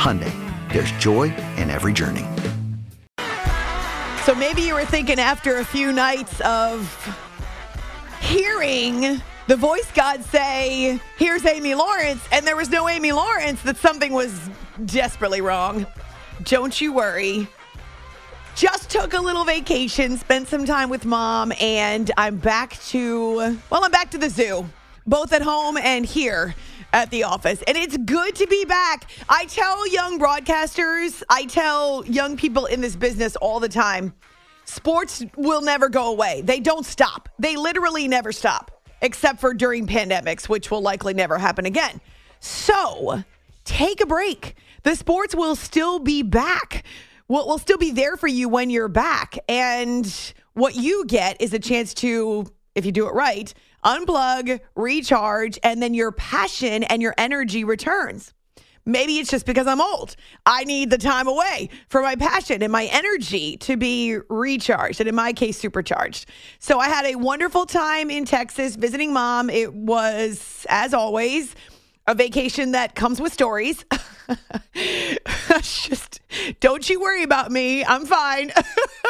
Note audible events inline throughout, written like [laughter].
Hyundai, there's joy in every journey. So maybe you were thinking after a few nights of hearing the voice god say, Here's Amy Lawrence, and there was no Amy Lawrence, that something was desperately wrong. Don't you worry. Just took a little vacation, spent some time with mom, and I'm back to, well, I'm back to the zoo, both at home and here at the office. And it's good to be back. I tell young broadcasters, I tell young people in this business all the time sports will never go away. They don't stop, they literally never stop, except for during pandemics, which will likely never happen again. So take a break. The sports will still be back. Will will still be there for you when you're back. And what you get is a chance to, if you do it right, unplug, recharge, and then your passion and your energy returns. Maybe it's just because I'm old. I need the time away for my passion and my energy to be recharged, and in my case, supercharged. So I had a wonderful time in Texas visiting mom. It was, as always, a vacation that comes with stories. [laughs] just don't you worry about me. I'm fine.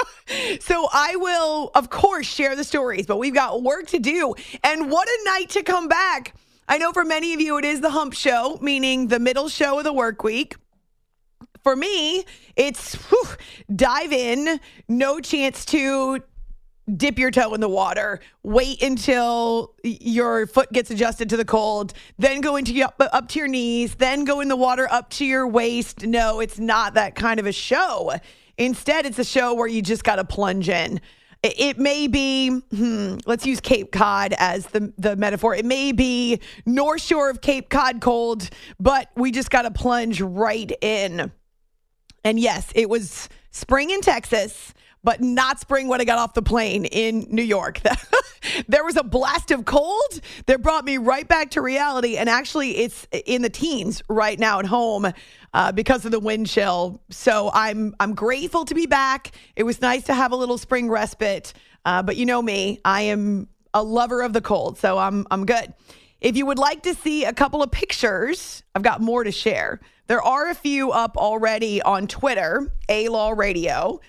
[laughs] so I will, of course, share the stories, but we've got work to do. And what a night to come back. I know for many of you, it is the hump show, meaning the middle show of the work week. For me, it's whew, dive in, no chance to dip your toe in the water, wait until your foot gets adjusted to the cold, then go into up, up to your knees, then go in the water up to your waist. No, it's not that kind of a show. Instead, it's a show where you just got to plunge in. It, it may be, hmm, let's use Cape Cod as the, the metaphor. It may be North Shore of Cape Cod cold, but we just got to plunge right in. And yes, it was spring in Texas but not spring when I got off the plane in New York. [laughs] there was a blast of cold that brought me right back to reality. And actually, it's in the teens right now at home uh, because of the wind chill. So I'm I'm grateful to be back. It was nice to have a little spring respite. Uh, but you know me, I am a lover of the cold, so I'm I'm good. If you would like to see a couple of pictures, I've got more to share. There are a few up already on Twitter, A Law Radio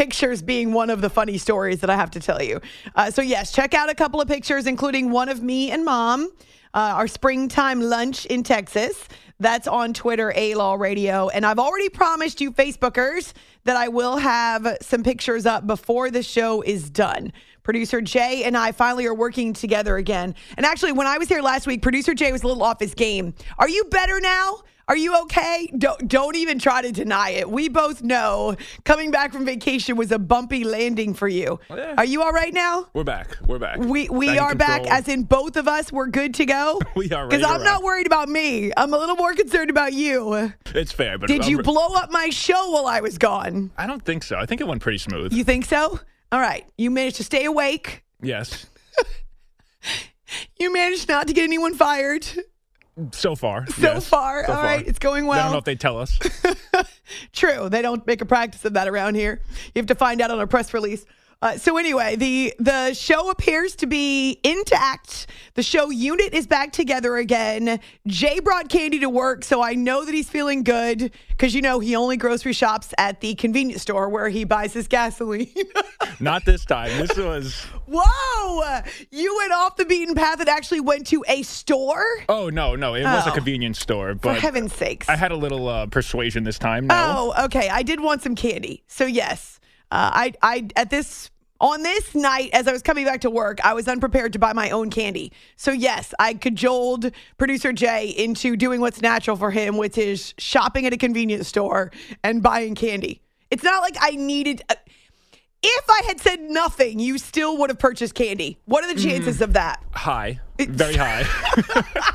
pictures being one of the funny stories that I have to tell you. Uh, so, yes, check out a couple of pictures, including one of me and mom, uh, our springtime lunch in Texas. That's on Twitter, A Law Radio. And I've already promised you, Facebookers, that I will have some pictures up before the show is done. Producer Jay and I finally are working together again. And actually, when I was here last week, producer Jay was a little off his game. Are you better now? Are you okay? Don't don't even try to deny it. We both know coming back from vacation was a bumpy landing for you. Oh, yeah. Are you all right now? We're back. We're back. We we back are back as in both of us we're good to go. [laughs] we are Cuz I'm not worried about me. I'm a little more concerned about you. It's fair, but Did I'm, you blow up my show while I was gone? I don't think so. I think it went pretty smooth. You think so? All right. You managed to stay awake. Yes. [laughs] you managed not to get anyone fired. So far. So yes. far, So all right, it's going well. I don't know if they tell us. [laughs] True. They don't make a practice of that around here. You have to find out on a press release. Uh, so anyway, the the show appears to be intact. The show unit is back together again. Jay brought candy to work, so I know that he's feeling good because you know he only grocery shops at the convenience store where he buys his gasoline. [laughs] Not this time. This was. Whoa! You went off the beaten path and actually went to a store. Oh no, no, it was Oh. a convenience store, But For heaven's sakes! I had a little uh, persuasion this time. No. Oh, okay. I did want some candy. So yes, uh, I I at this on this night as I was coming back to work, I was unprepared to buy my own candy. So yes, I cajoled producer Jay into doing what's natural for him, which is shopping at a convenience store and buying candy. It's not like I needed. uh, if I had said nothing, you still would have purchased candy. What are the chances of that? High, very high. [laughs]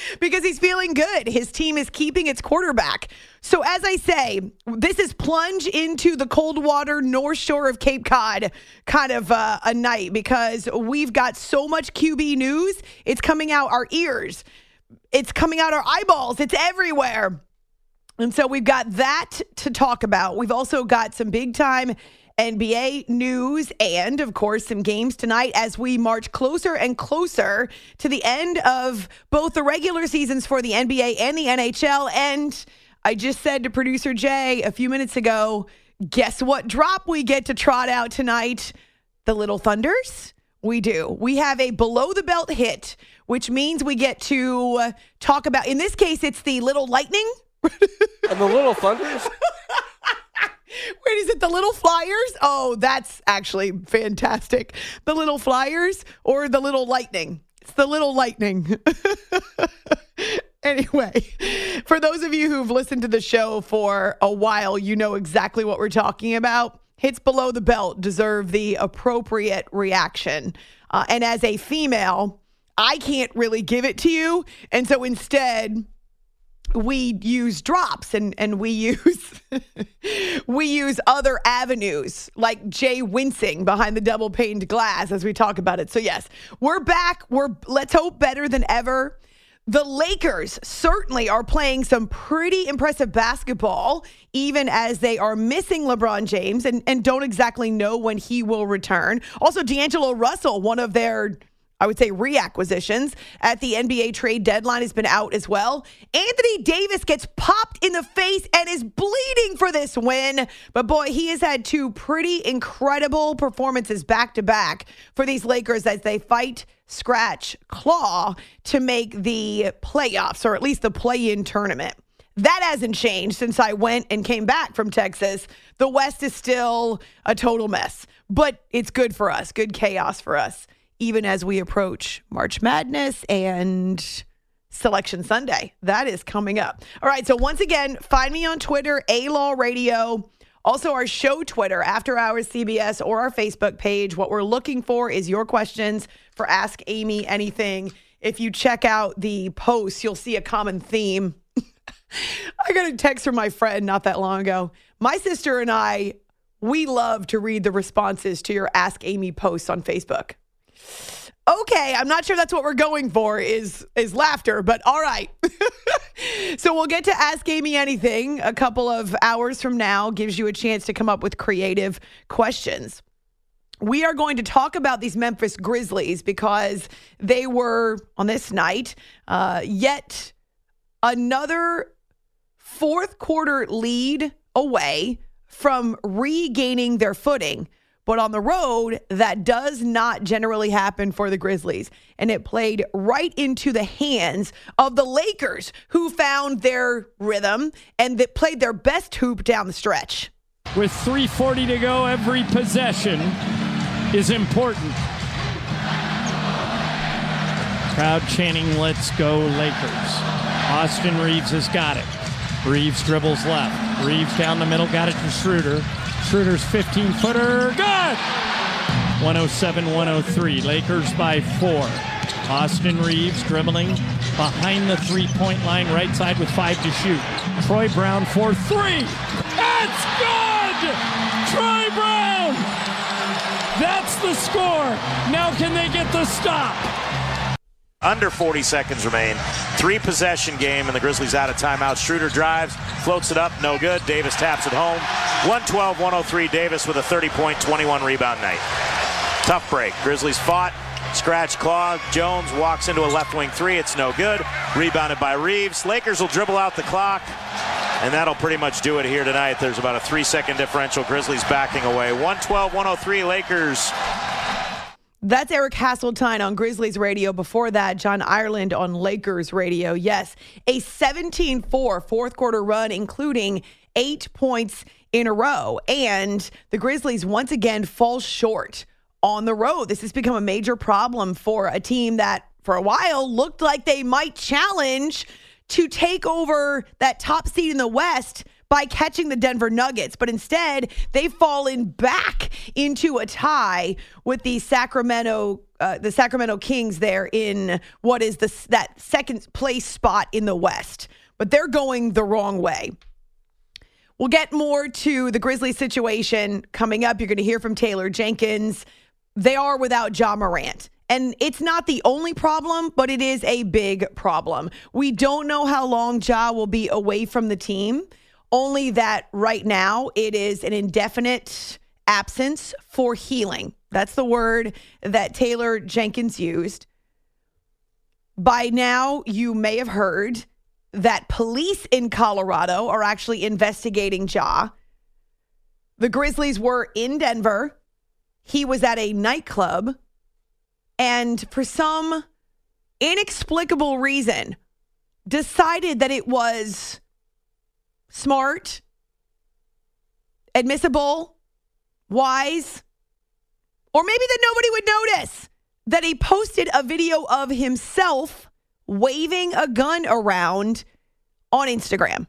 [laughs] because he's feeling good. His team is keeping its quarterback. So, as I say, this is plunge into the cold water North Shore of Cape Cod kind of uh, a night because we've got so much QB news. It's coming out our ears, it's coming out our eyeballs, it's everywhere. And so we've got that to talk about. We've also got some big time NBA news and, of course, some games tonight as we march closer and closer to the end of both the regular seasons for the NBA and the NHL. And I just said to producer Jay a few minutes ago, guess what drop we get to trot out tonight? The Little Thunders? We do. We have a below the belt hit, which means we get to uh, talk about, in this case, it's the Little Lightning. And the Little Thunders? [laughs] Wait, is it the Little Flyers? Oh, that's actually fantastic. The Little Flyers or the Little Lightning? It's the Little Lightning. [laughs] anyway, for those of you who've listened to the show for a while, you know exactly what we're talking about. Hits below the belt deserve the appropriate reaction. Uh, and as a female, I can't really give it to you. And so instead, we use drops and and we use [laughs] we use other avenues like Jay wincing behind the double paned glass as we talk about it. So yes, we're back. We're let's hope better than ever. The Lakers certainly are playing some pretty impressive basketball, even as they are missing LeBron James and, and don't exactly know when he will return. Also, D'Angelo Russell, one of their I would say reacquisitions at the NBA trade deadline has been out as well. Anthony Davis gets popped in the face and is bleeding for this win. But boy, he has had two pretty incredible performances back to back for these Lakers as they fight, scratch, claw to make the playoffs or at least the play in tournament. That hasn't changed since I went and came back from Texas. The West is still a total mess, but it's good for us, good chaos for us even as we approach March Madness and Selection Sunday. That is coming up. All right. So, once again, find me on Twitter, A Law Radio. Also, our show Twitter, After Hours CBS, or our Facebook page. What we're looking for is your questions for Ask Amy Anything. If you check out the posts, you'll see a common theme. [laughs] I got a text from my friend not that long ago. My sister and I, we love to read the responses to your Ask Amy posts on Facebook okay i'm not sure that's what we're going for is is laughter but all right. [laughs] So we'll get to ask amy anything a couple of hours from now gives you a chance to come up with creative questions. We are going to talk about these memphis grizzlies because they were on this night uh, yet another fourth quarter lead away from regaining their footing but on the road, that does not generally happen for the Grizzlies. And it played right into the hands of the Lakers, who found their rhythm and that played their best hoop down the stretch. With 3.40 to go, every possession is important. Crowd chanting, let's go Lakers. Austin Reaves has got it. Reaves dribbles left. Reaves down the middle, got it to Schroeder. Schroeder's 15 footer, good! 107 103. Lakers by four. Austin Reaves dribbling behind the three point line, right side with five to shoot. Troy Brown for three. That's good! Troy Brown! That's the score. Now, can they get the stop? Under 40 seconds remain. Three possession game, and the Grizzlies out of timeout. Schroeder drives, floats it up, no good. Davis taps it home. 112 103. Davis with a 30 point, 21 rebound night. Tough break. Grizzlies fought, scratch claw. Jones walks into a left wing three. It's no good. Rebounded by Reaves. Lakers will dribble out the clock. And that'll pretty much do it here tonight. There's about a three second differential. Grizzlies backing away. 112 103 Lakers. That's Eric Hasseltine on Grizzlies radio. Before that, John Ireland on Lakers radio. Yes, a 17 4 fourth quarter run, including eight points in a row. And the Grizzlies once again fall short on the road. This has become a major problem for a team that, for a while, looked like they might challenge to take over that top seed in the West by catching the Denver Nuggets, but instead they've fallen back into a tie with the Sacramento uh, the Sacramento Kings there in what is the that second place spot in the West. But they're going the wrong way. We'll get more to the Grizzlies situation coming up. You're going to hear from Taylor Jenkins. They are without Ja Morant. And it's not the only problem, but it is a big problem. We don't know how long Ja will be away from the team, only that right now it is an indefinite absence for healing. That's the word that Taylor Jenkins used. By now, you may have heard that police in Colorado are actually investigating Ja. The Grizzlies were in Denver. He was at a nightclub and for some inexplicable reason decided that it was smart, admissible, wise, or maybe that nobody would notice that he posted a video of himself waving a gun around on Instagram.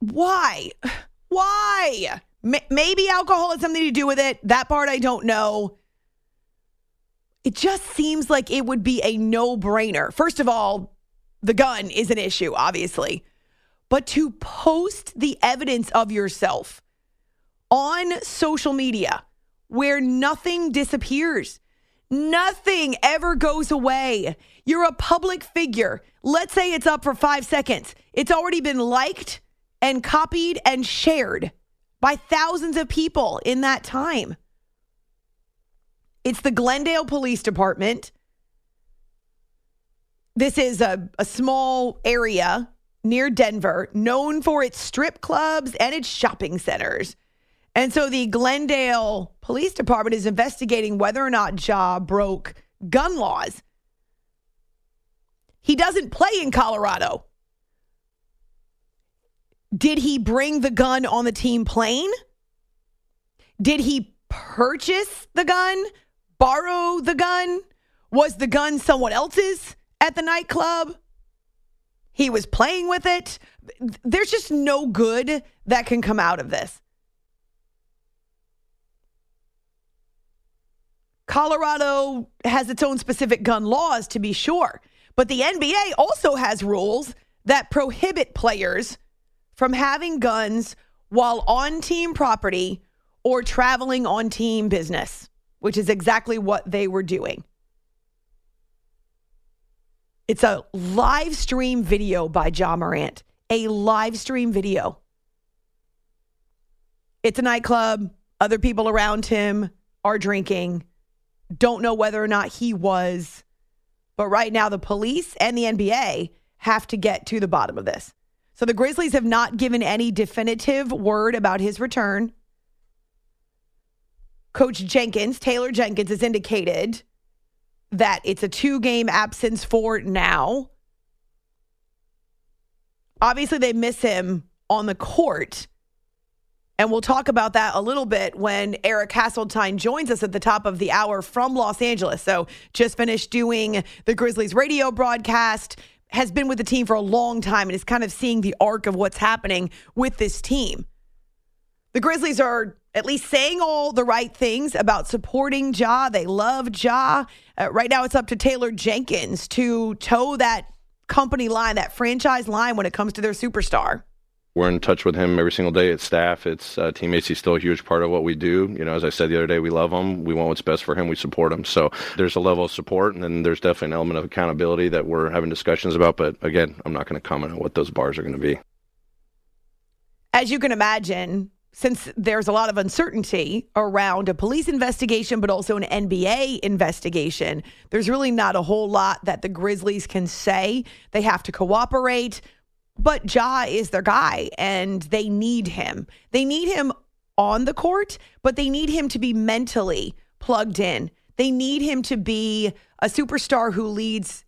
Why? Why? Maybe alcohol had something to do with it. That part I don't know. It just seems like it would be a no brainer. First of all, the gun is an issue, obviously, but to post the evidence of yourself on social media where nothing disappears, nothing ever goes away. You're a public figure. Let's say it's up for five seconds, it's already been liked and copied and shared by thousands of people in that time. It's the Glendale Police Department. This is a, a small area near Denver, known for its strip clubs and its shopping centers. And so the Glendale Police Department is investigating whether or not Ja broke gun laws. He doesn't play in Colorado. Did he bring the gun on the team plane? Did he purchase the gun borrow the gun? Was the gun someone else's at the nightclub? He was playing with it. There's just no good that can come out of this. Colorado has its own specific gun laws, to be sure, but the NBA also has rules that prohibit players from having guns while on team property or traveling on team business which is exactly what they were doing. It's a live stream video by Ja Morant, a live stream video. It's a nightclub. Other people around him are drinking. Don't know whether or not he was. But right now, the police and the NBA have to get to the bottom of this. So the Grizzlies have not given any definitive word about his return. Coach Jenkins, Taylor Jenkins, has indicated that it's a two game absence for now. Obviously, they miss him on the court. And we'll talk about that a little bit when Eric Hasseltine joins us at the top of the hour from Los Angeles. So, just finished doing the Grizzlies radio broadcast, has been with the team for a long time, and is kind of seeing the arc of what's happening with this team. The Grizzlies are at least saying all the right things about supporting Ja. They love Ja. Uh, right now, it's up to Taylor Jenkins to toe that company line, that franchise line when it comes to their superstar. We're in touch with him every single day. It's staff, it's uh, teammates. He's still a huge part of what we do. You know, as I said the other day, we love him. We want what's best for him. We support him. So there's a level of support, and then there's definitely an element of accountability that we're having discussions about. But again, I'm not going to comment on what those bars are going to be. As you can imagine, since there's a lot of uncertainty around a police investigation, but also an NBA investigation, there's really not a whole lot that the Grizzlies can say. They have to cooperate. But Ja is their guy and they need him. They need him on the court, but they need him to be mentally plugged in. They need him to be a superstar who leads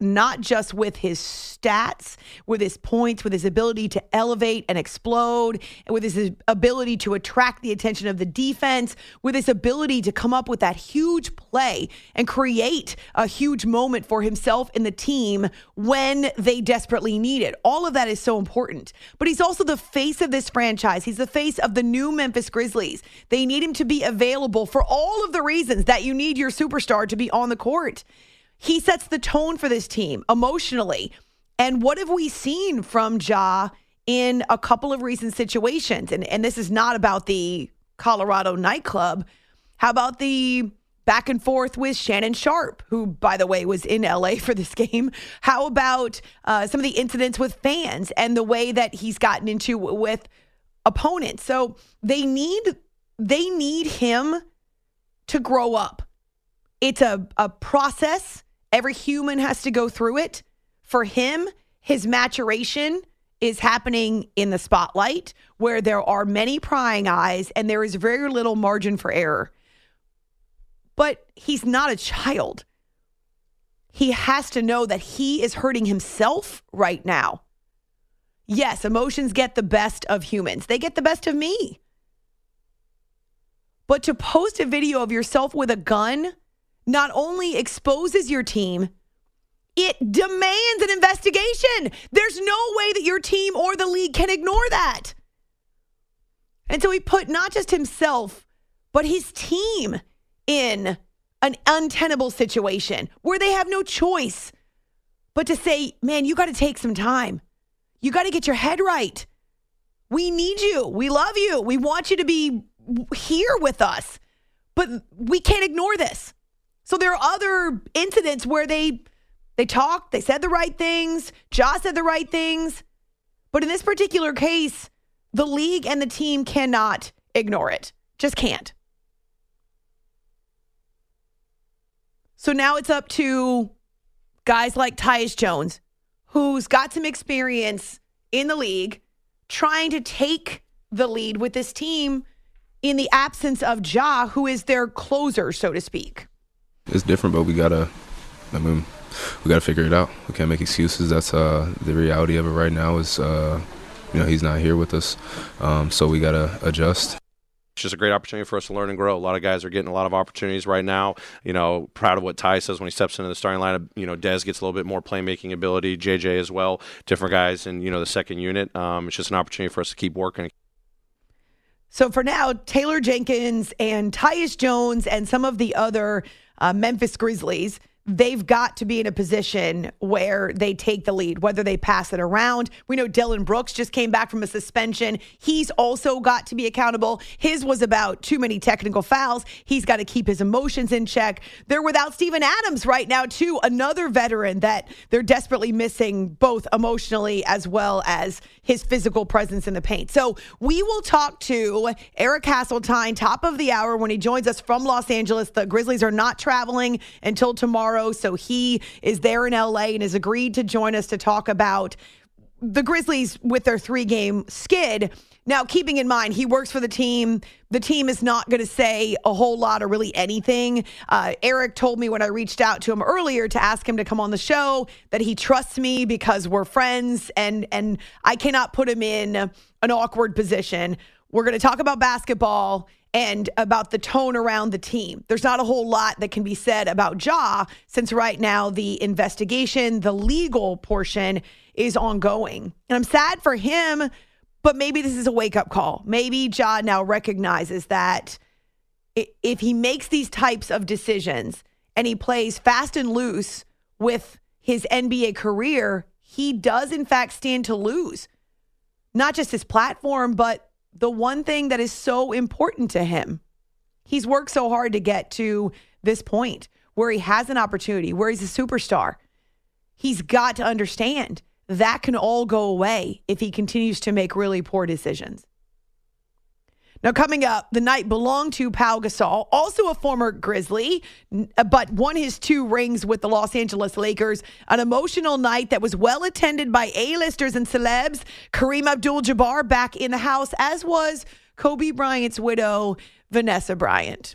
not just with his stats, with his points, with his ability to elevate and explode, with his ability to attract the attention of the defense, with his ability to come up with that huge play and create a huge moment for himself and the team when they desperately need it. All of that is so important. But he's also the face of this franchise. He's the face of the new Memphis Grizzlies. They need him to be available for all of the reasons that you need your superstar to be on the court. He sets the tone for this team emotionally. And what have we seen from Ja in a couple of recent situations? And, and this is not about the Colorado nightclub. How about the back and forth with Shannon Sharpe, who, by the way, was in LA for this [laughs] game? How about uh, some of the incidents with fans and the way that he's gotten into with opponents? So they need they need him to grow up. It's a, a process Every human has to go through it. For him, his maturation is happening in the spotlight where there are many prying eyes and there is very little margin for error. But he's not a child. He has to know that he is hurting himself right now. Yes, emotions get the best of humans, they get the best of me. But to post a video of yourself with a gun not only exposes your team, it demands an investigation. There's no way that your team or the league can ignore that. And so he put not just himself, but his team in an untenable situation where they have no choice but to say, man, you got to take some time. You got to get your head right. We need you. We love you. We want you to be here with us, but we can't ignore this. So there are other incidents where they they talked, they said the right things, Ja said the right things. But in this particular case, the league and the team cannot ignore it. Just can't. So now it's up to guys like Tyus Jones, who's got some experience in the league, trying to take the lead with this team in the absence of Ja, who is their closer, so to speak it's different, but we gotta. I mean, we gotta figure it out. We can't make excuses. That's uh, the reality of it right now. Is uh, you know he's not here with us, um, so we gotta adjust. It's just a great opportunity for us to learn and grow. A lot of guys are getting a lot of opportunities right now. You know, proud of what Ty says when he steps into the starting lineup. You know, Dez gets a little bit more playmaking ability. JJ as well. Different guys in you know the second unit. Um, it's just an opportunity for us to keep working. So for now, Taylor Jenkins and Tyus Jones and some of the other uh, Memphis Grizzlies they've got to be in a position where they take the lead, whether they pass it around. We know Dillon Brooks just came back from a suspension. He's also got to be accountable. His was about too many technical fouls. He's got to keep his emotions in check. They're without Steven Adams right now, too, another veteran that they're desperately missing, both emotionally as well as his physical presence in the paint. So we will talk to Eric Hasseltine, top of the hour, when he joins us from Los Angeles. The Grizzlies are not traveling until tomorrow. So he is there in LA and has agreed to join us to talk about the Grizzlies with their three game skid. Now, keeping in mind, he works for the team. The team is not going to say a whole lot or really anything. Uh, Eric told me when I reached out to him earlier to ask him to come on the show that he trusts me because we're friends and and I cannot put him in an awkward position. We're going to talk about basketball and about the tone around the team. There's not a whole lot that can be said about Ja since right now the investigation, the legal portion is ongoing. And I'm sad for him, but maybe this is a wake up call. Maybe Ja now recognizes that if he makes these types of decisions and he plays fast and loose with his NBA career, he does in fact stand to lose not just his platform, but the one thing that is so important to him. He's worked so hard to get to this point where he has an opportunity, where he's a superstar. He's got to understand that can all go away if he continues to make really poor decisions. Now, coming up, the night belonged to Pau Gasol, also a former Grizzly, uh, but won his two rings with the Los Angeles Lakers. An emotional night that was well attended by A-listers and celebs. Kareem Abdul-Jabbar back in the house, as was Kobe Bryant's widow, Vanessa Bryant.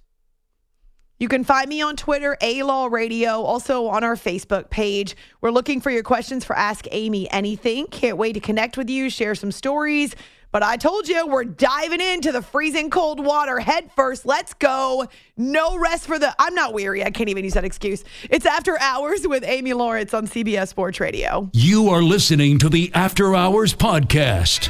You can find me on Twitter, A Law Radio, also on our Facebook page. We're looking for your questions for Ask Amy Anything. Can't wait to connect with you, share some stories. But I told you we're diving into the freezing cold water head first. Let's go. No rest for the. I'm not weary. I can't even use that excuse. It's After Hours with Amy Lawrence on CBS Sports Radio. You are listening to the After Hours Podcast.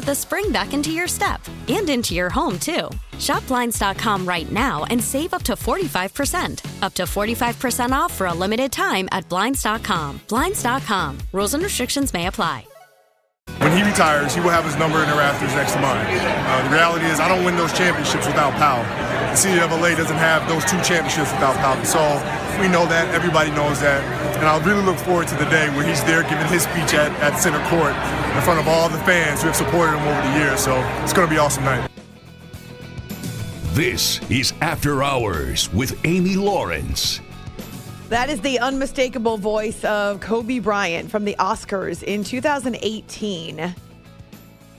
the spring back into your step and into your home, too. Shop Blinds.com right now and save up to 45%. Up to 45% off for a limited time at Blinds.com. Blinds.com. Rules and restrictions may apply. When he retires, he will have his number in the rafters next to mine. Uh, the reality is, I don't win those championships without Pau. The city of LA doesn't have those two championships without Pau. So we know that. Everybody knows that. And I really look forward to the day where he's there giving his speech at, at center court in front of all the fans who have supported him over the years. So it's going to be an awesome night. This is After Hours with Amy Lawrence. That is the unmistakable voice of Kobe Bryant from the Oscars in 2018.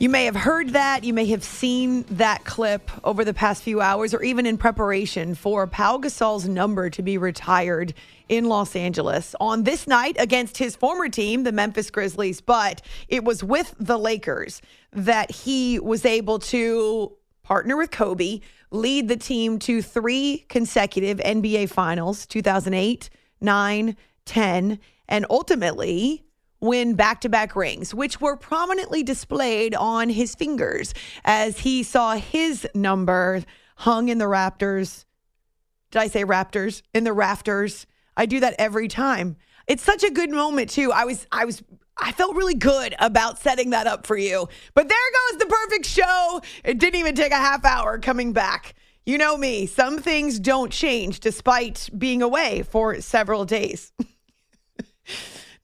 You may have heard that. You may have seen that clip over the past few hours or even in preparation for Pau Gasol's number to be retired in Los Angeles on this night against his former team, the Memphis Grizzlies. But it was with the Lakers that he was able to partner with Kobe, lead the team to three consecutive NBA finals 2008, 9, 10, and ultimately win back to back rings, which were prominently displayed on his fingers as he saw his number hung in the Raptors. Did I say Raptors? In the rafters. I do that every time. It's such a good moment too. I was I was I felt really good about setting that up for you. But there goes the perfect show. It didn't even take a half hour coming back. You know me, some things don't change despite being away for several days. [laughs]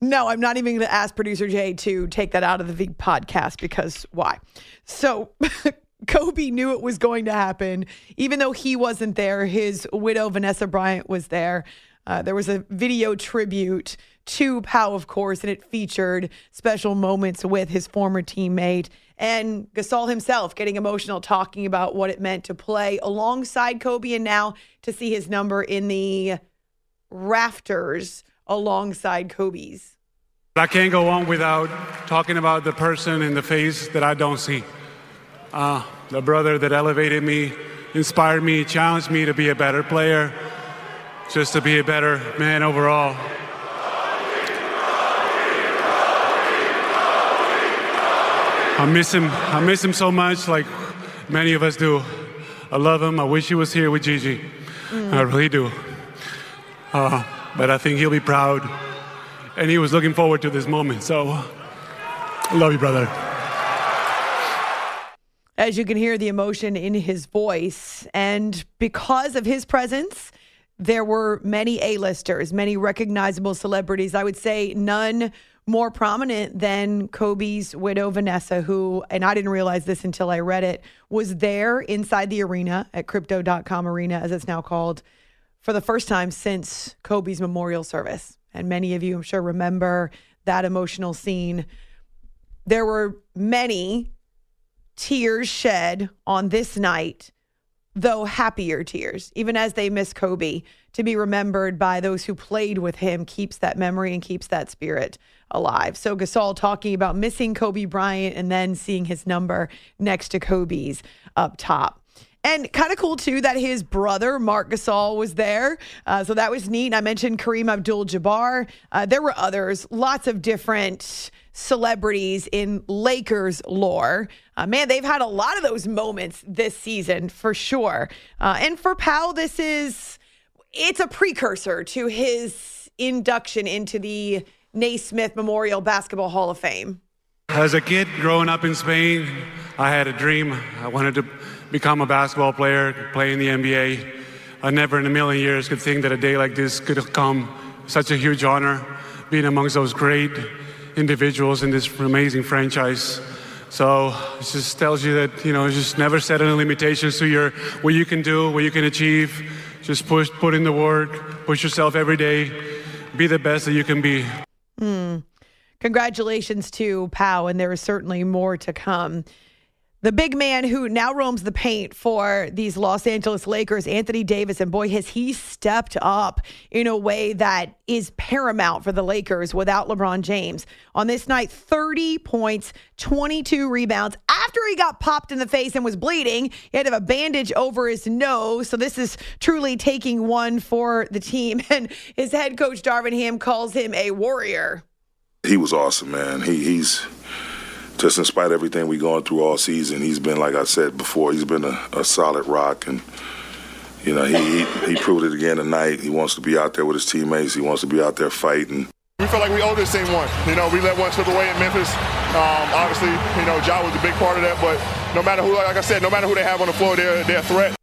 no, I'm not even going to ask producer Jay to take that out of the podcast because why? So, [laughs] Kobe knew it was going to happen. Even though he wasn't there, his widow, Vanessa Bryant, was there. Uh, there was a video tribute to Pau, of course, and it featured special moments with his former teammate And Gasol himself getting emotional, talking about what it meant to play alongside Kobe and now to see his number in the rafters alongside Kobe's. I can't go on without talking about the person in the face that I don't see. Uh, the brother that elevated me, inspired me, challenged me to be a better player, just to be a better man overall. I miss him. I miss him so much, like many of us do. I love him. I wish he was here with Gigi. Mm. I really do. Uh, but I think he'll be proud. And he was looking forward to this moment. So, love you, brother. As you can hear the emotion in his voice. And because of his presence, there were many A-listers, many recognizable celebrities. I would say none more prominent than Kobe's widow, Vanessa, who, and I didn't realize this until I read it, was there inside the arena at crypto.com arena, as it's now called, for the first time since Kobe's memorial service. And many of you, I'm sure, remember that emotional scene. There were many tears shed on this night, though happier tears, even as they miss Kobe. To be remembered by those who played with him keeps that memory and keeps that spirit alive. So Gasol talking about missing Kobe Bryant and then seeing his number next to Kobe's up top. And kind of cool too that his brother Marc Gasol was there, uh, so that was neat. I mentioned Kareem Abdul-Jabbar. Uh, there were others, lots of different celebrities in Lakers lore. Uh, man, they've had a lot of those moments this season for sure. Uh, and for Powell, this is it's a precursor to his induction into the Naismith Memorial Basketball Hall of Fame? As a kid growing up in Spain, I had a dream. I wanted to become a basketball player, play in the NBA. I never in a million years could think that a day like this could come. Such a huge honor being amongst those great individuals in this amazing franchise. So it just tells you that, you know, just never set any limitations to your what you can do, what you can achieve. Just push, put in the work, push yourself every day, be the best that you can be. Mm. Congratulations to Pau, and there is certainly more to come. The big man who now roams the paint for these Los Angeles Lakers, Anthony Davis, and boy, has he stepped up in a way that is paramount for the Lakers without LeBron James. On this night, 30 points, 22 rebounds. After he got popped in the face and was bleeding, he had to have a bandage over his nose. So this is truly taking one for the team. [laughs] And his head coach, Darvin Ham, calls him a warrior. He was awesome, man. He, he's just in spite of everything we've gone through all season, he's been like I said before, he's been a, a solid rock, and you know he, he, he proved it again tonight. He wants to be out there with his teammates. He wants to be out there fighting. We feel like we owe this team one. You know, we let one slip away in Memphis. Um, obviously, you know, Ja was a big part of that. But no matter who, like I said, no matter who they have on the floor, they're, they're a threat.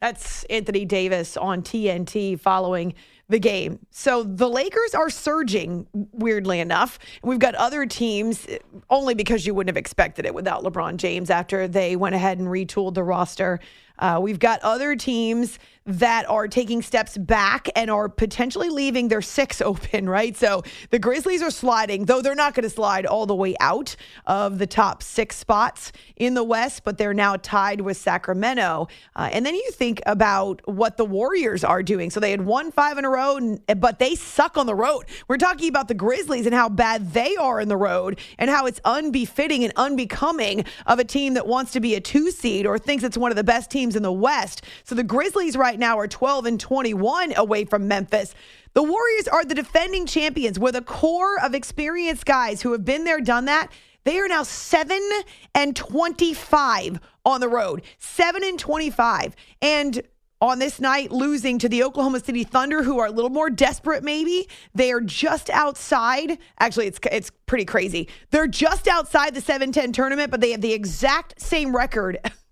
That's Anthony Davis on TNT following the game. So the Lakers are surging, weirdly enough. We've got other teams, only because you wouldn't have expected it without LeBron James after they went ahead and retooled the roster. Uh, we've got other teams that are taking steps back and are potentially leaving their six [laughs] open, right? So the Grizzlies are sliding, though they're not going to slide all the way out of the top six spots in the West, but they're now tied with Sacramento. Uh, and then you think about what the Warriors are doing. So they had won five in a row, but they suck on the road. We're talking about the Grizzlies and how bad they are in the road and how it's unbefitting and unbecoming of a team that wants to be a two seed or thinks it's one of the best teams in the West. So the Grizzlies right right now are 12 and 21 away from Memphis. The Warriors are the defending champions with a core of experienced guys who have been there, done that. They are now 7 and 25 on the road. 7 and 25. And on this night losing to the Oklahoma City Thunder who are a little more desperate maybe. They are just outside. Actually, it's it's pretty crazy. They're just outside the 7-10 tournament, but they have the exact same record. [laughs]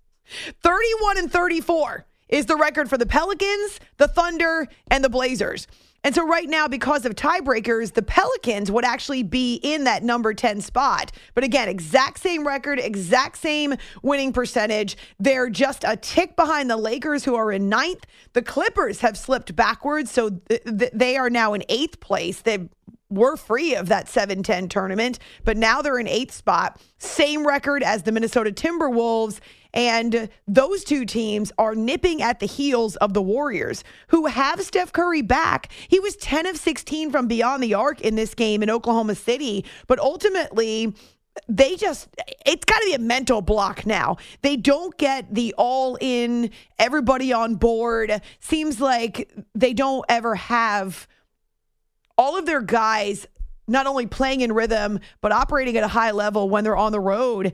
31 and 34 is the record for the Pelicans, the Thunder, and the Blazers. And so, right now, because of tiebreakers, the Pelicans would actually be in that number 10 spot. But again, exact same record, exact same winning percentage. They're just a tick behind the Lakers, who are in ninth. The Clippers have slipped backwards, so th- th- they are now in eighth place. They've were free of that 7 10 tournament, but now they're in eighth spot. Same record as the Minnesota Timberwolves. And those two teams are nipping at the heels of the Warriors, who have Steph Curry back. He was 10 of 16 from beyond the arc in this game in Oklahoma City, but ultimately, they just it's got to be a mental block now. They don't get the all in everybody on board. Seems like they don't ever have all of their guys not only playing in rhythm but operating at a high level when they're on the road.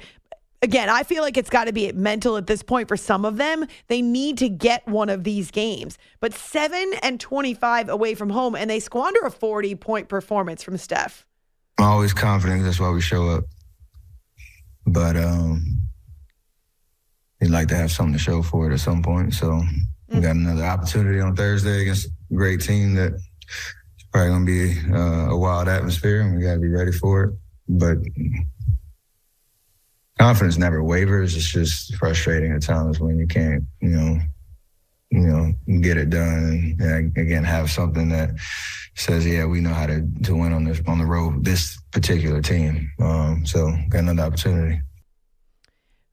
Again, I feel like it's got to be mental at this point for some of them. They need to get one of these games. But 7 and 25 away from home and they squander a 40 point performance from Steph. I'm always confident. That's why we show up but um, he'd like to have something to show for it at some point. So we got another opportunity on Thursday against a great team that probably going to be uh, a wild atmosphere, and we got to be ready for it. But confidence never wavers. It's just frustrating at times when you can't, you know, you know, get it done. And again, have something that says, yeah, we know how to, to win on this on the road. This particular team. Um, so got another opportunity.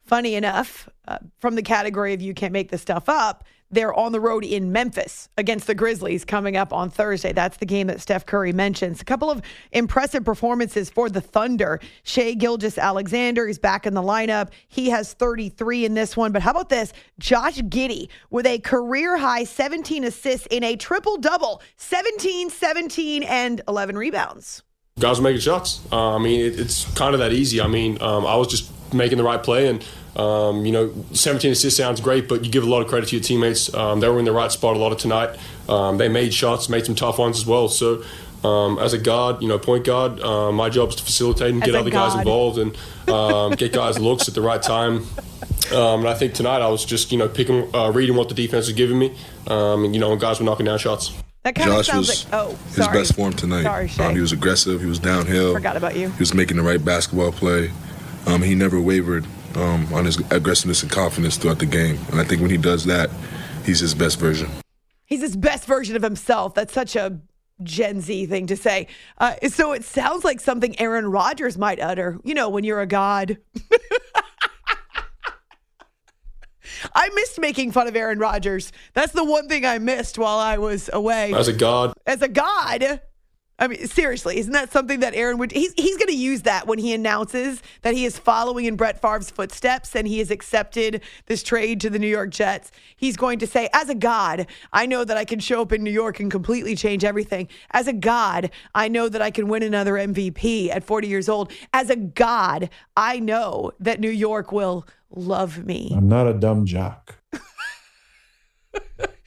Funny enough, uh, from the category of you can't make this stuff up, they're on the road in Memphis against the Grizzlies coming up on Thursday. That's the game that Steph Curry mentions. A couple of impressive performances for the Thunder. Shai Gilgeous-Alexander is back in the lineup. He has 33 in this one. But how about this? Josh Giddey with a career high 17 assists in a triple double 17, 17, and 11 rebounds. Guys are making shots. Uh, I mean, it, it's kind of that easy. I mean, um, I was just making the right play and um, you know, 17 assists sounds great, but you give a lot of credit to your teammates. Um, they were in the right spot a lot of tonight. Um, they made shots, made some tough ones as well. So, um, as a guard, you know, point guard, uh, my job is to facilitate and as get other guard. guys involved and um, get guys [laughs] looks at the right time. Um, and I think tonight I was just, you know, picking, uh, reading what the defense was giving me, and you know, guys were knocking down shots. That kind Josh of sounds was like, oh, his best form tonight. Sorry, he was aggressive. He was downhill. Forgot about you. He was making the right basketball play. he never wavered um, on his aggressiveness and confidence throughout the game. And I think when he does that, he's his best version. He's his best version of himself. That's such a Gen Z thing to say. Uh, so it sounds like something Aaron Rodgers might utter, you know, when you're a god. [laughs] I missed making fun of Aaron Rodgers. That's the one thing I missed while I was away. As a god. As a god. I mean, seriously, isn't that something that Aaron would? He's he's going to use that when he announces that he is following in Brett Favre's footsteps and he has accepted this trade to the New York Jets. He's going to say, "As a god, I know that I can show up in New York and completely change everything. As a god, I know that I can win another MVP at 40 years old. As a god, I know that New York will love me." I'm not a dumb jock. [laughs]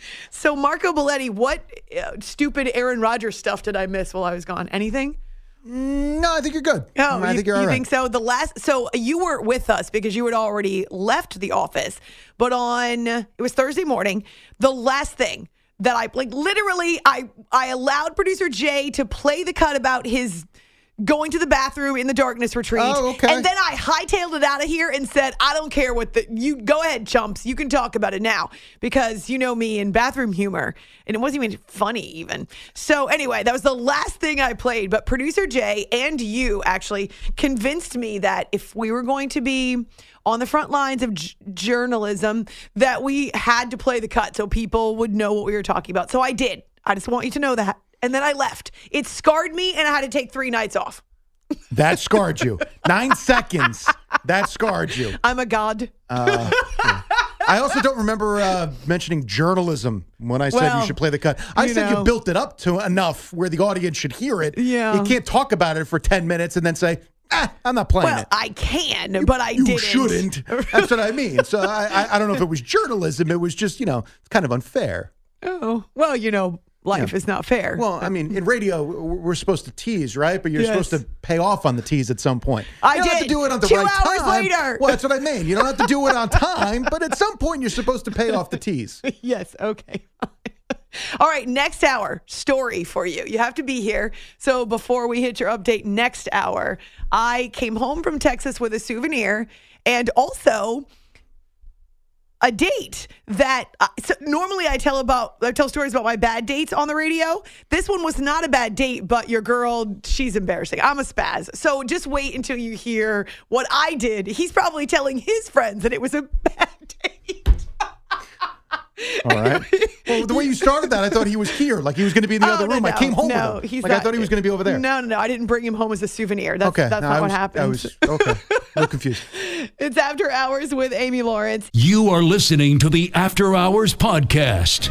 So, Marco Belletti, what uh, stupid Aaron Rodgers stuff did I miss while I was gone? Anything? No, I think you're good. Oh, I you, think you're you right. think so? The last, so you weren't with us because you had already left the office, but on it was Thursday morning. The last thing that I like, literally, I I allowed producer Jay to play the cut about his going to the bathroom in the darkness retreat. Oh, okay. And then I hightailed it out of here and said, I don't care what the you go ahead, chumps. You can talk about it now because you know me in bathroom humor. And it wasn't even funny, even. So anyway, that was the last thing I played. But producer Jay and you actually convinced me that if we were going to be on the front lines of j- journalism, that we had to play the cut so people would know what we were talking about. So I did. I just want you to know that and then I left. It scarred me, and I had to take three nights off. That scarred you. Nine seconds. That scarred you. I'm a god. Uh, yeah. I also don't remember uh, mentioning journalism when I said well, you should play the cut. I you said know. you built it up to enough where the audience should hear it. Yeah. You can't talk about it for 10 minutes and then say, ah, I'm not playing well, it. I can, but I you didn't. You shouldn't. That's what I mean. So I, I, I don't know if it was journalism. It was just, you know, it's kind of unfair. Oh, well, you know, life yeah. is not fair. Well, I mean, in radio, we're supposed to tease, right? But you're yes. supposed to pay off on the tease at some point. I you don't did. have to do it on the Two right hours time. later. Well, that's what I mean. You don't have to do it on [laughs] time, but at some point, you're supposed to pay off the tease. [laughs] yes. Okay. [laughs] All right, next hour story for you. You have to be here. So before we hit your update next hour, I came home from Texas with a souvenir and also a date that uh, so normally I tell about I tell stories about my bad dates on the radio. This one was not a bad date, but your girl, she's embarrassing. I'm a spaz. So just wait until you hear what I did. He's probably telling his friends that it was a [laughs] bad date. All right. [laughs] Well, the way you started that, I thought he was here, like he was going to be in the Oh, other no, room. I came home no, with him. he's like I thought he was going to be over there. No, no, no. I didn't bring him home as a souvenir. That's, okay, that's no, not I what was, happened. I was okay. A little confused. It's After Hours with Amy Lawrence. You are listening to the After Hours Podcast.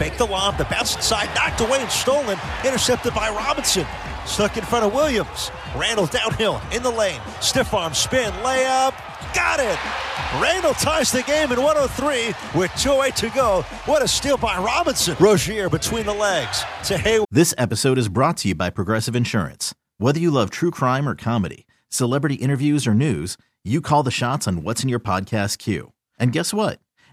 Fake the lob, the bounce inside, knocked away and stolen, intercepted by Robinson. Stuck in front of Williams. Randle downhill in the lane. Stiff arm spin, layup. Got it! Randle ties the game in 103 with 2.8 to go. What a steal by Robinson. Rozier between the legs to Hayward. This episode is brought to you by Progressive Insurance. Whether you love true crime or comedy, celebrity interviews or news, you call the shots on what's in your podcast queue. And guess what?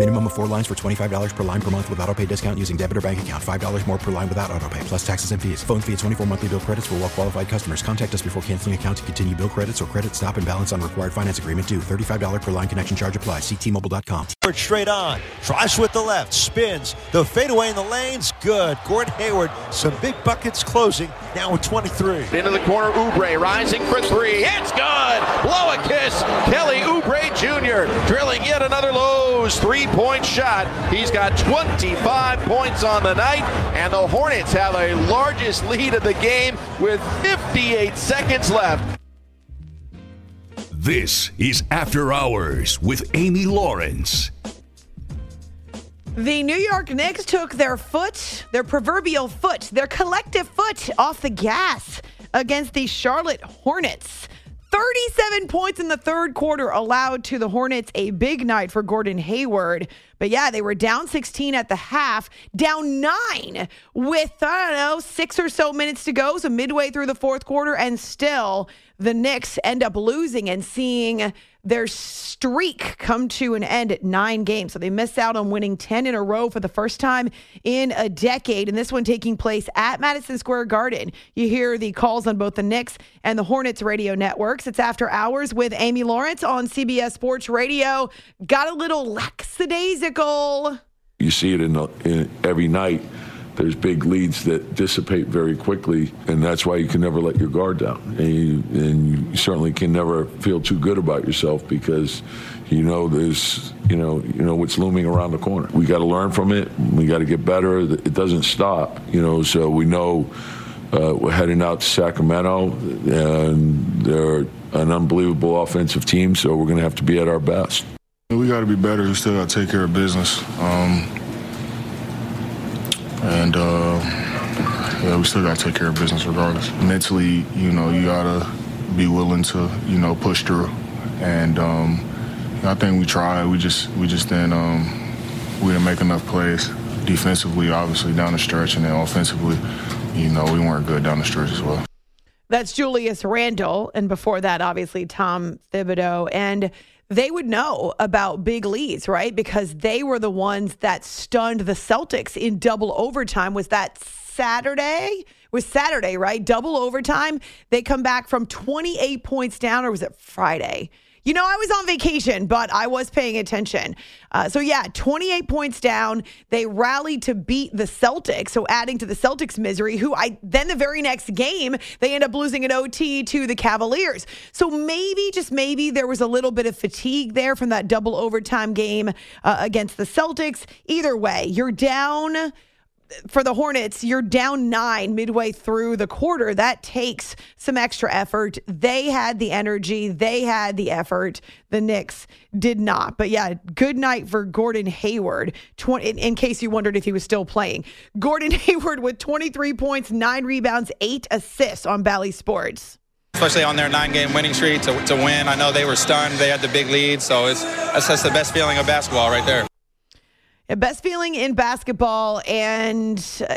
Minimum of four lines for $25 per line per month with auto pay discount using debit or bank account. $5 more per line without auto pay, plus taxes and fees. Phone fee at 24 monthly bill credits for well qualified customers. Contact us before canceling account to continue bill credits or credit stop and balance on required finance agreement due. $35 per line connection charge applies. Ctmobile.com. Straight on, drives with the left, spins, the fadeaway in the lanes, good. Gordon Hayward, some big buckets closing, now with 23. Into the corner, Oubre rising for three. It's good. Blow a kiss. Kelly Oubre Jr. drilling yet another Lowe's three-point shot. He's got 25 points on the night, and the Hornets have a largest lead of the game with 58 seconds left. This is After Hours with Amy Lawrence. The New York Knicks took their foot, their proverbial foot, their collective foot off the gas against the Charlotte Hornets. 37 points in the third quarter allowed to the Hornets, a big night for Gordon Hayward. But yeah, they were down 16 at the half, down nine with, I don't know, six or so minutes to go. So midway through the fourth quarter, and still the Knicks end up losing and seeing their streak come to an end at nine games. So they miss out on winning 10 in a row for the first time in a decade. And this one taking place at Madison Square Garden. You hear the calls on both the Knicks and the Hornets radio networks. It's after hours with Amy Lawrence on CBS Sports Radio. Got a little lax lackadaisical. You see it in, the, in every night. There's big leads that dissipate very quickly, and that's why you can never let your guard down. And you, and you certainly can never feel too good about yourself because you know there's you know you know what's looming around the corner. We got to learn from it. We got to get better. It doesn't stop, you know. So we know uh, we're heading out to Sacramento, and they're an unbelievable offensive team. So we're going to have to be at our best. We got to be better. We still got to take care of business. Um, and uh, yeah, we still got to take care of business regardless. Mentally, you know, you got to be willing to, you know, push through. And um, I think we tried. We just we just didn't um, we didn't make enough plays defensively, obviously down the stretch, and then offensively, you know, we weren't good down the stretch as well. That's Julius Randle, and before that, obviously Tom Thibodeau, and they would know about big leads, right? Because they were the ones that stunned the Celtics in double overtime. Was that Saturday? was Saturday, right? Double overtime. They come back from 28 points down, or was it Friday? You know, I was on vacation, but I was paying attention. Uh, so, yeah, 28 points down. They rallied to beat the Celtics. So, adding to the Celtics' misery, who I then the very next game, they end up losing an OT to the Cavaliers. So, maybe, just maybe, there was a little bit of fatigue there from that double overtime game uh, against the Celtics. Either way, you're down for the Hornets, you're down nine midway through the quarter. That takes some extra effort. They had the energy, they had the effort. The Knicks did not. But yeah, good night for Gordon Hayward. 20, in, in case you wondered if he was still playing, Gordon [laughs] Hayward with 23 points, nine rebounds, eight assists on Bally Sports especially on their nine-game winning streak to, to win. I know they were stunned; they had the big lead, so it's that's, that's the best feeling of basketball right there. Best feeling in basketball, and uh,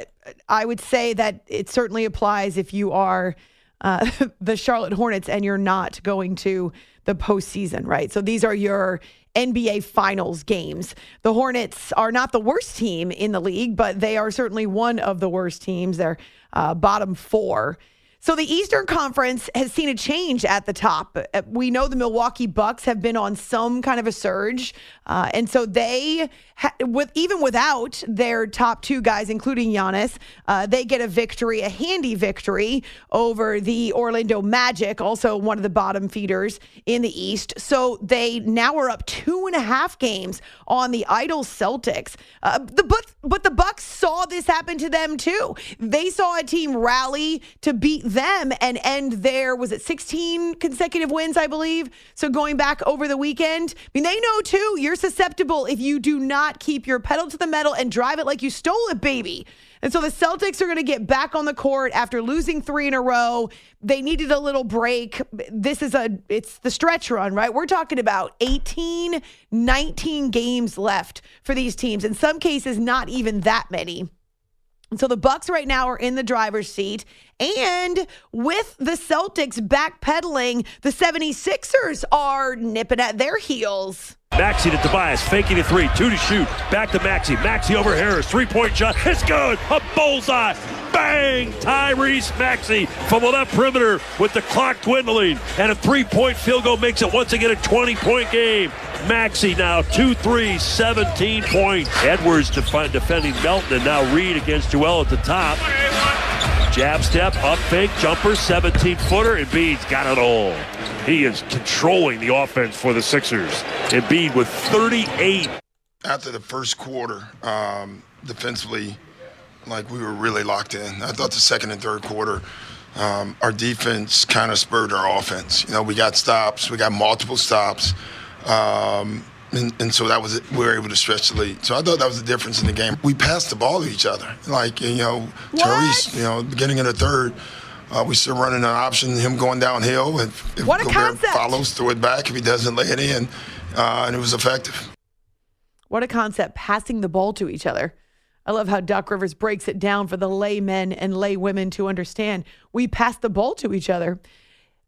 I would say that it certainly applies if you are uh, [laughs] the Charlotte Hornets and you're not going to the postseason, right? So these are your NBA Finals games. The Hornets are not the worst team in the league, but they are certainly one of the worst teams. They're uh, bottom four. So the Eastern Conference has seen a change at the top. We know the Milwaukee Bucks have been on some kind of a surge, uh, and so they, ha- with even without their top two guys, including Giannis, uh, they get a victory, a handy victory over the Orlando Magic, also one of the bottom feeders in the East. So they now are up two and a half games on the idle Celtics. Uh, the but but the Bucks saw this happen to them too. They saw a team rally to beat them and end there. Was it 16 consecutive wins, I believe? So going back over the weekend, I mean, they know too, you're susceptible if you do not keep your pedal to the metal and drive it like you stole it, baby. And so the Celtics are going to get back on the court after losing three in a row. They needed a little break. This is a, it's the stretch run, right? We're talking about 18, 19 games left for these teams. In some cases, not even that many. So the Bucks right now are in the driver's seat. And with the Celtics backpedaling, the 76ers are nipping at their heels. Maxey to Tobias, faking a three, two to shoot. Back to Maxey. Maxey over Harris. Three point shot. It's good. A bullseye. Bang! Tyrese Maxey from the left perimeter with the clock dwindling. And a three point field goal makes it once again a 20 point game. Maxey now 2 3, 17 points. Edwards defending Melton, and now Reed against Joel at the top. Jab step, up fake, jumper, 17 footer. Embiid's got it all. He is controlling the offense for the Sixers. Embiid with 38. After the first quarter, um, defensively, like we were really locked in. I thought the second and third quarter, um, our defense kind of spurred our offense. You know, we got stops, we got multiple stops. Um, and, and, so that was it. We were able to stretch the lead. So I thought that was the difference in the game. We passed the ball to each other. Like, you know, Tyrese, you know, beginning of the third, uh, we still running an option, him going downhill. And if what a Gobert concept. follows, throw it back. If he doesn't lay it in, uh, and it was effective. What a concept, passing the ball to each other. I love how Doc Rivers breaks it down for the laymen and laywomen to understand. We pass the ball to each other.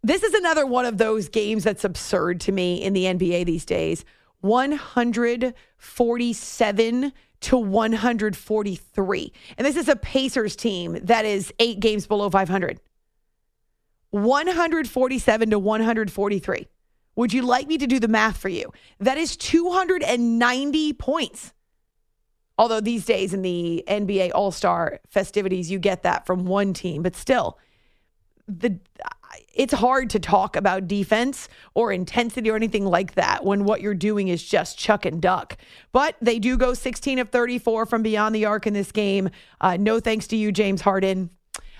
This is another one of those games that's absurd to me in the NBA these days. 147 to 143. And this is a Pacers team that is eight games below 500. 147 to 143. Would you like me to do the math for you? That is 290 points. Although these days in the NBA All Star festivities, you get that from one team, but still, the it's hard to talk about defense or intensity or anything like that when what you're doing is just chuck and duck. But they do go 16 of 34 from beyond the arc in this game. Uh, no thanks to you, James Harden.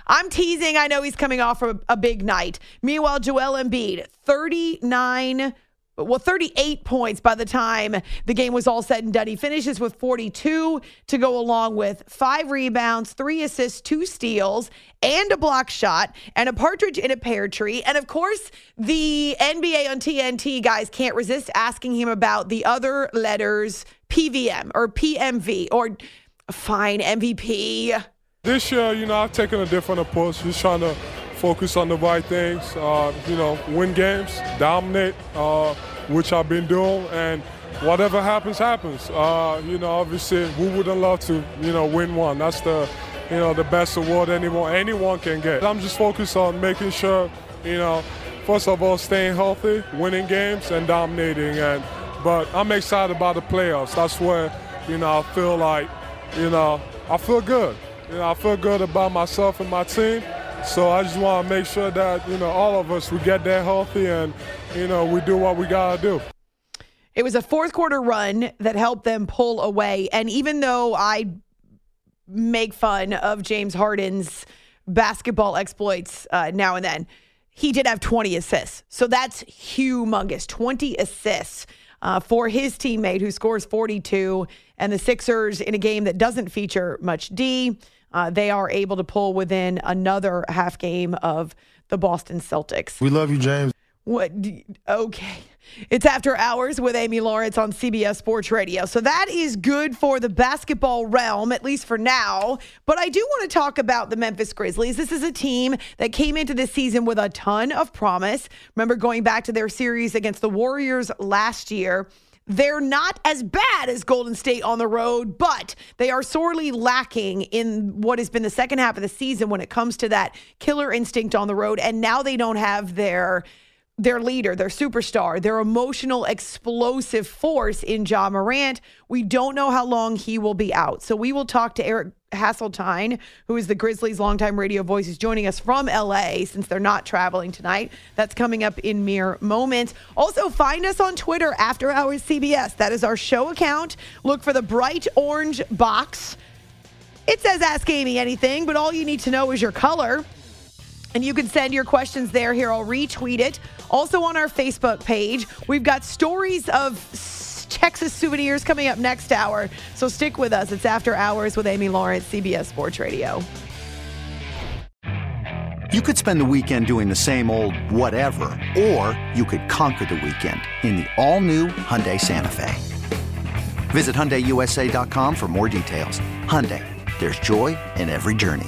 I'm teasing. I know he's coming off a, a big night. Meanwhile, Joel Embiid, 39 well, 38 points by the time the game was all said and done. He finishes with 42 to go along with five rebounds, three assists, two steals, and a block shot, and a partridge in a pear tree. And of course, the NBA on TNT guys can't resist asking him about the other letters PVM or PMV or fine MVP. This year, you know, I've taken a different approach, just trying to focus on the right things, uh, you know, win games, dominate, uh, which I've been doing, and whatever happens, happens. Uh, you know, obviously, we wouldn't love to, you know, win one. That's the, you know, the best award anyone anyone can get. I'm just focused on making sure, you know, first of all, staying healthy, winning games, and dominating. And but I'm excited about the playoffs. That's where, you know, I feel like, you know, I feel good. You know, I feel good about myself and my team. So I just want to make sure that, you know, all of us, we get there healthy and, you know, we do what we got to do. It was a fourth quarter run that helped them pull away. And even though I make fun of James Harden's basketball exploits uh, now and then, he did have 20 assists. So that's humongous 20 assists. Uh, for his teammate who scores 42 and the Sixers in a game that doesn't feature much D uh, they are able to pull within another half game of the Boston Celtics. We love you, James. What? Okay. It's after hours with Amy Lawrence on CBS Sports Radio. So that is good for the basketball realm, at least for now. But I do want to talk about the Memphis Grizzlies. This is a team that came into this season with a ton of promise. Remember going back to their series against the Warriors last year. They're not as bad as Golden State on the road, but they are sorely lacking in what has been the second half of the season when it comes to that killer instinct on the road. And now they don't have their their leader, their superstar, their emotional explosive force in Ja Morant. We don't know how long he will be out. So we will talk to Eric Hasseltine, who is the Grizzlies' longtime radio voice, is joining us from LA since they're not traveling tonight. That's coming up in mere moments. Also, find us on Twitter after hours CBS. That is our show account. Look for the bright orange box. It says Ask Amy Anything, but all you need to know is your color. And you can send your questions there. Here, I'll retweet it. Also on our Facebook page, we've got stories of Texas souvenirs coming up next hour. So stick with us. It's After Hours with Amy Lawrence, CBS Sports Radio. You could spend the weekend doing the same old whatever, or you could conquer the weekend in the all-new Hyundai Santa Fe. Visit HyundaiUSA.com for more details. Hyundai, there's joy in every journey.